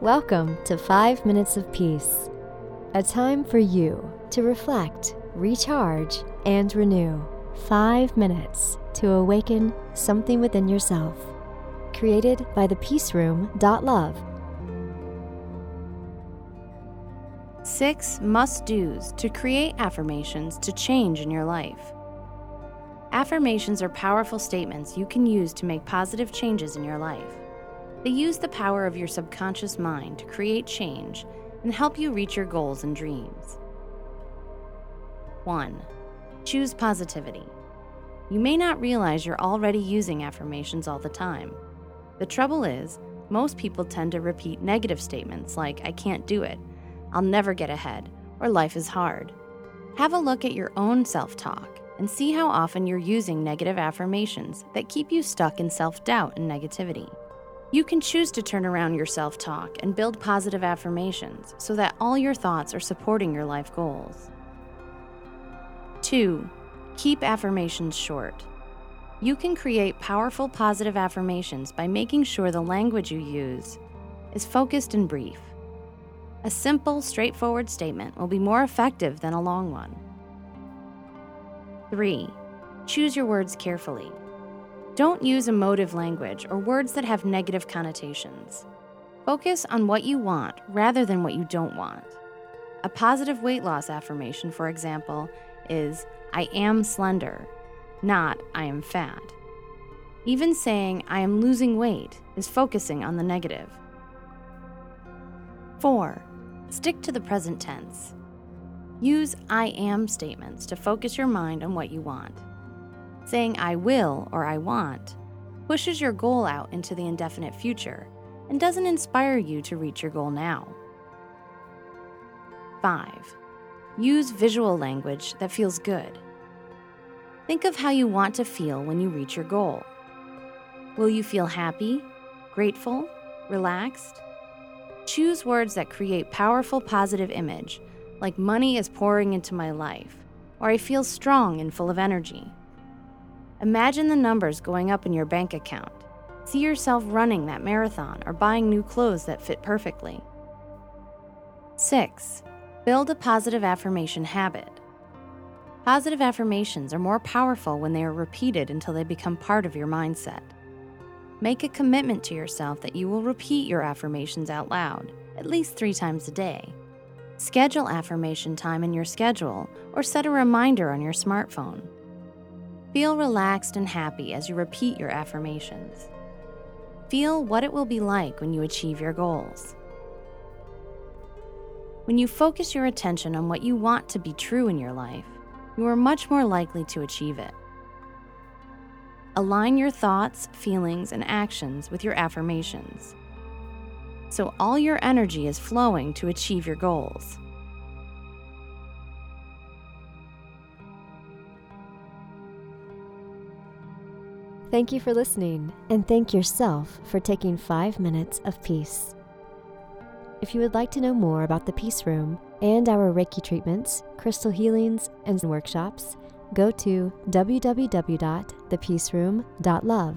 Welcome to 5 Minutes of Peace, a time for you to reflect, recharge, and renew. 5 minutes to awaken something within yourself. Created by the thepeaceroom.love. Six must do's to create affirmations to change in your life. Affirmations are powerful statements you can use to make positive changes in your life. They use the power of your subconscious mind to create change and help you reach your goals and dreams. 1. Choose positivity. You may not realize you're already using affirmations all the time. The trouble is, most people tend to repeat negative statements like, I can't do it, I'll never get ahead, or life is hard. Have a look at your own self talk and see how often you're using negative affirmations that keep you stuck in self doubt and negativity. You can choose to turn around your self talk and build positive affirmations so that all your thoughts are supporting your life goals. 2. Keep affirmations short. You can create powerful positive affirmations by making sure the language you use is focused and brief. A simple, straightforward statement will be more effective than a long one. 3. Choose your words carefully. Don't use emotive language or words that have negative connotations. Focus on what you want rather than what you don't want. A positive weight loss affirmation, for example, is I am slender, not I am fat. Even saying I am losing weight is focusing on the negative. 4. Stick to the present tense. Use I am statements to focus your mind on what you want. Saying I will or I want pushes your goal out into the indefinite future and doesn't inspire you to reach your goal now. 5. Use visual language that feels good. Think of how you want to feel when you reach your goal. Will you feel happy, grateful, relaxed? Choose words that create powerful positive image, like money is pouring into my life, or I feel strong and full of energy. Imagine the numbers going up in your bank account. See yourself running that marathon or buying new clothes that fit perfectly. 6. Build a positive affirmation habit. Positive affirmations are more powerful when they are repeated until they become part of your mindset. Make a commitment to yourself that you will repeat your affirmations out loud, at least three times a day. Schedule affirmation time in your schedule or set a reminder on your smartphone. Feel relaxed and happy as you repeat your affirmations. Feel what it will be like when you achieve your goals. When you focus your attention on what you want to be true in your life, you are much more likely to achieve it. Align your thoughts, feelings, and actions with your affirmations. So all your energy is flowing to achieve your goals. Thank you for listening, and thank yourself for taking five minutes of peace. If you would like to know more about the Peace Room and our Reiki treatments, crystal healings, and workshops, go to www.thepeaceroom.love.